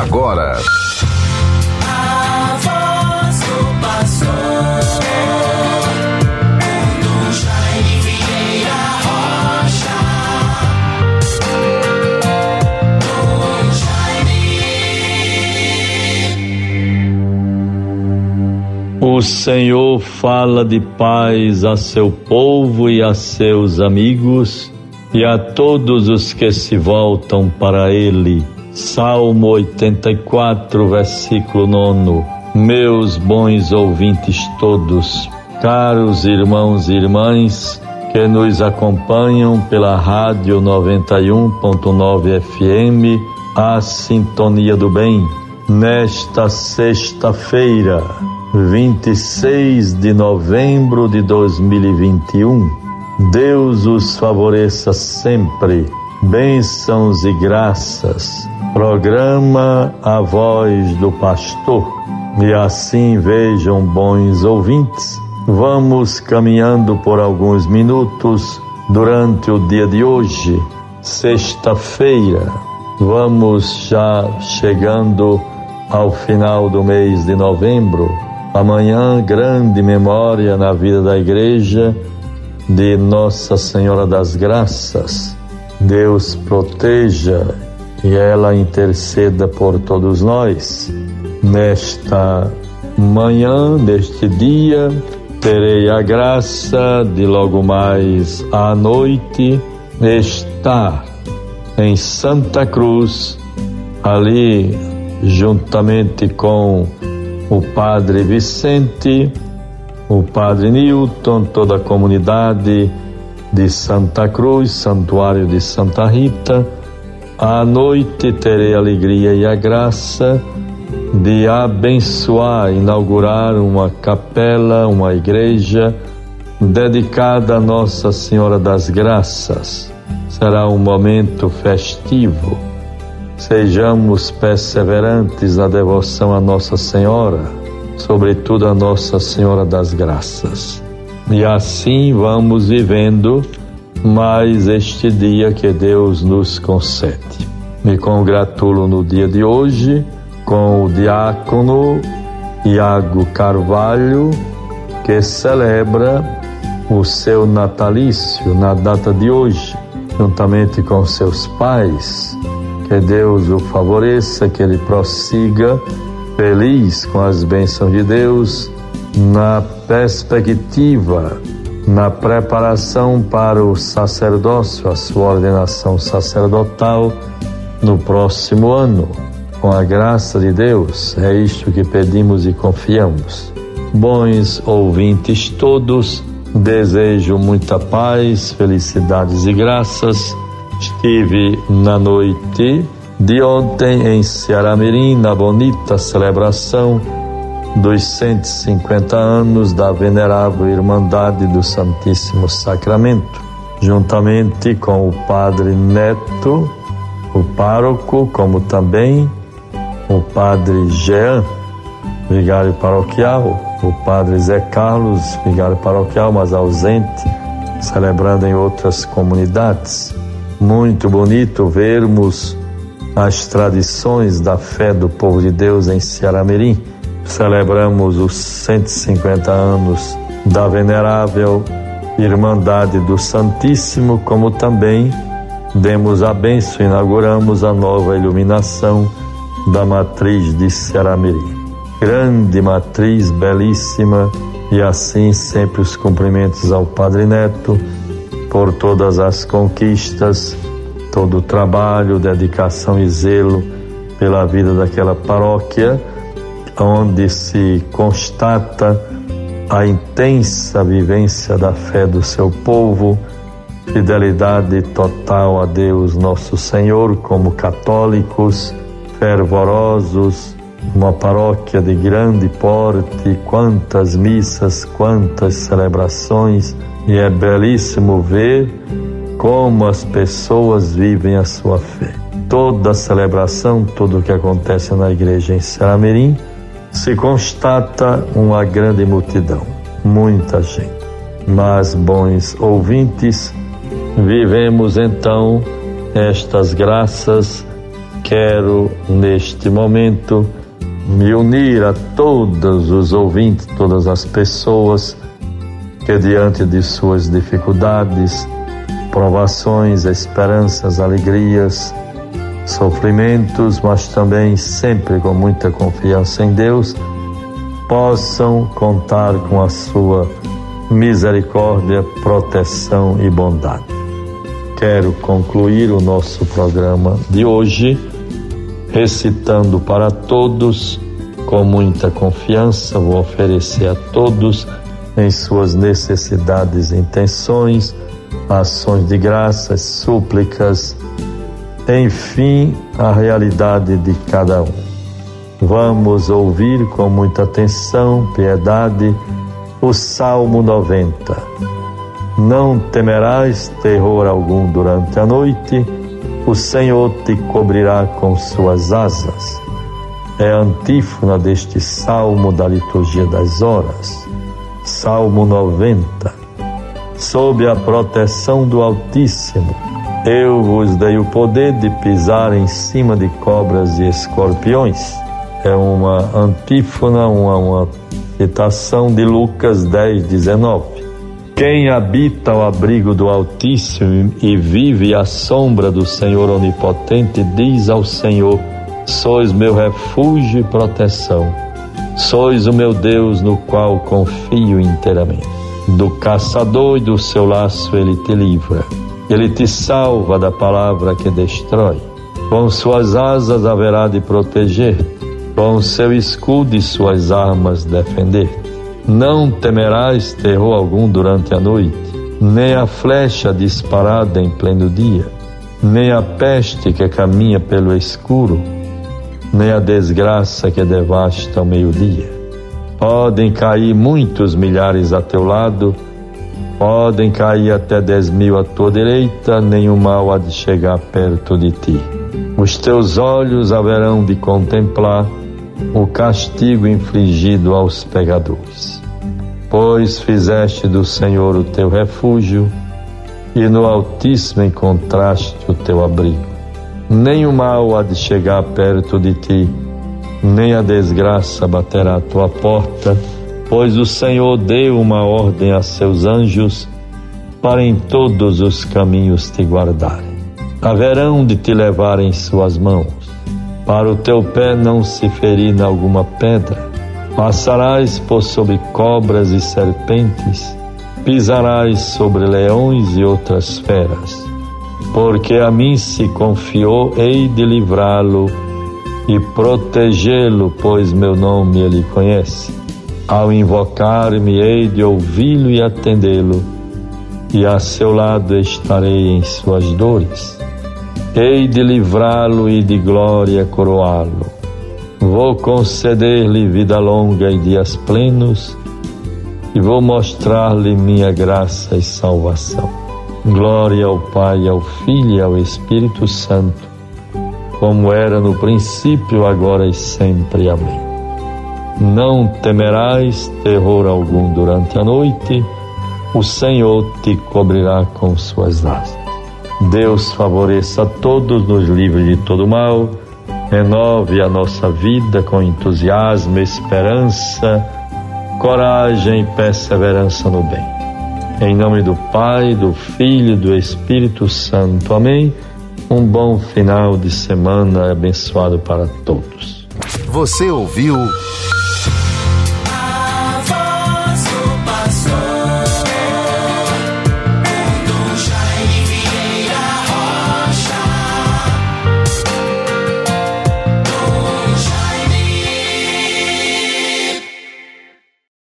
agora. A voz do pastor. O Senhor fala de paz a seu povo e a seus amigos e a todos os que se voltam para Ele. Salmo 84, versículo 9. Meus bons ouvintes todos, caros irmãos e irmãs que nos acompanham pela Rádio 91.9 FM, a Sintonia do Bem, nesta sexta-feira, 26 de novembro de 2021. Deus os favoreça sempre. Bênçãos e graças. Programa A Voz do Pastor. E assim vejam, bons ouvintes, vamos caminhando por alguns minutos durante o dia de hoje, sexta-feira. Vamos já chegando ao final do mês de novembro. Amanhã, grande memória na vida da igreja de Nossa Senhora das Graças. Deus proteja e ela interceda por todos nós. Nesta manhã, neste dia, terei a graça de logo mais à noite estar em Santa Cruz, ali juntamente com o Padre Vicente, o Padre Newton, toda a comunidade de Santa Cruz, Santuário de Santa Rita. À noite terei a alegria e a graça de abençoar, inaugurar uma capela, uma igreja dedicada a Nossa Senhora das Graças. Será um momento festivo. Sejamos perseverantes na devoção a Nossa Senhora, sobretudo a Nossa Senhora das Graças. E assim vamos vivendo mais este dia que Deus nos concede. Me congratulo no dia de hoje com o diácono Iago Carvalho, que celebra o seu natalício na data de hoje, juntamente com seus pais. Que Deus o favoreça, que ele prossiga feliz com as bênçãos de Deus na perspectiva, na preparação para o sacerdócio, a sua ordenação sacerdotal no próximo ano. Com a graça de Deus, é isto que pedimos e confiamos. Bons ouvintes todos, desejo muita paz, felicidades e graças. Estive na noite de ontem em Ceará Mirim, na bonita celebração dos 150 anos da Venerável Irmandade do Santíssimo Sacramento, juntamente com o Padre Neto, o pároco, como também o Padre Jean, vigário paroquial, o Padre Zé Carlos, vigário paroquial, mas ausente, celebrando em outras comunidades. Muito bonito vermos as tradições da fé do povo de Deus em Ceará Mirim celebramos os 150 anos da Venerável Irmandade do Santíssimo, como também demos a benção, e inauguramos a nova iluminação da matriz de Ceramirim. Grande matriz, belíssima, e assim sempre os cumprimentos ao Padre Neto por todas as conquistas, todo o trabalho, dedicação e zelo pela vida daquela paróquia onde se constata a intensa vivência da fé do seu povo, fidelidade total a Deus nosso Senhor, como católicos fervorosos, uma paróquia de grande porte, quantas missas, quantas celebrações, e é belíssimo ver como as pessoas vivem a sua fé. Toda celebração, tudo o que acontece na igreja em Saramirim, se constata uma grande multidão, muita gente. Mas, bons ouvintes, vivemos então estas graças quero neste momento me unir a todos os ouvintes, todas as pessoas que diante de suas dificuldades, provações, esperanças, alegrias, sofrimentos, mas também sempre com muita confiança em Deus, possam contar com a sua misericórdia, proteção e bondade. Quero concluir o nosso programa de hoje recitando para todos com muita confiança, vou oferecer a todos em suas necessidades, intenções, ações de graças, súplicas, enfim, a realidade de cada um. Vamos ouvir com muita atenção, piedade, o Salmo 90. Não temerás terror algum durante a noite, o Senhor te cobrirá com suas asas. É a antífona deste salmo da liturgia das horas. Salmo 90. Sob a proteção do Altíssimo, eu vos dei o poder de pisar em cima de cobras e escorpiões. É uma antífona, uma, uma citação de Lucas 10, 19. Quem habita ao abrigo do Altíssimo e vive à sombra do Senhor Onipotente, diz ao Senhor: Sois meu refúgio e proteção Sois o meu Deus no qual confio inteiramente. Do caçador e do seu laço ele te livra. Ele te salva da palavra que destrói. Com suas asas haverá de proteger, com seu escudo e suas armas defender. Não temerás terror algum durante a noite, nem a flecha disparada em pleno dia, nem a peste que caminha pelo escuro nem a desgraça que devasta ao meio-dia. Podem cair muitos milhares a teu lado, podem cair até dez mil à tua direita, nenhum mal há de chegar perto de ti. Os teus olhos haverão de contemplar o castigo infligido aos pecadores. Pois fizeste do Senhor o teu refúgio, e no Altíssimo encontraste o teu abrigo nem o mal há de chegar perto de ti, nem a desgraça baterá à tua porta, pois o Senhor deu uma ordem a seus anjos para em todos os caminhos te guardarem. Haverão de te levar em suas mãos, para o teu pé não se ferir em alguma pedra. Passarás por sobre cobras e serpentes, pisarás sobre leões e outras feras porque a mim se confiou, hei de livrá-lo e protegê-lo, pois meu nome ele conhece. Ao invocar-me, hei de ouvi-lo e atendê-lo, e a seu lado estarei em suas dores. Hei de livrá-lo e de glória coroá-lo. Vou conceder-lhe vida longa e dias plenos, e vou mostrar-lhe minha graça e salvação. Glória ao Pai, ao Filho e ao Espírito Santo, como era no princípio, agora e sempre. Amém. Não temerás terror algum durante a noite, o Senhor te cobrirá com suas asas. Deus favoreça a todos, nos livre de todo mal, renove a nossa vida com entusiasmo, esperança, coragem e perseverança no bem. Em nome do Pai, do Filho e do Espírito Santo. Amém. Um bom final de semana abençoado para todos. Você ouviu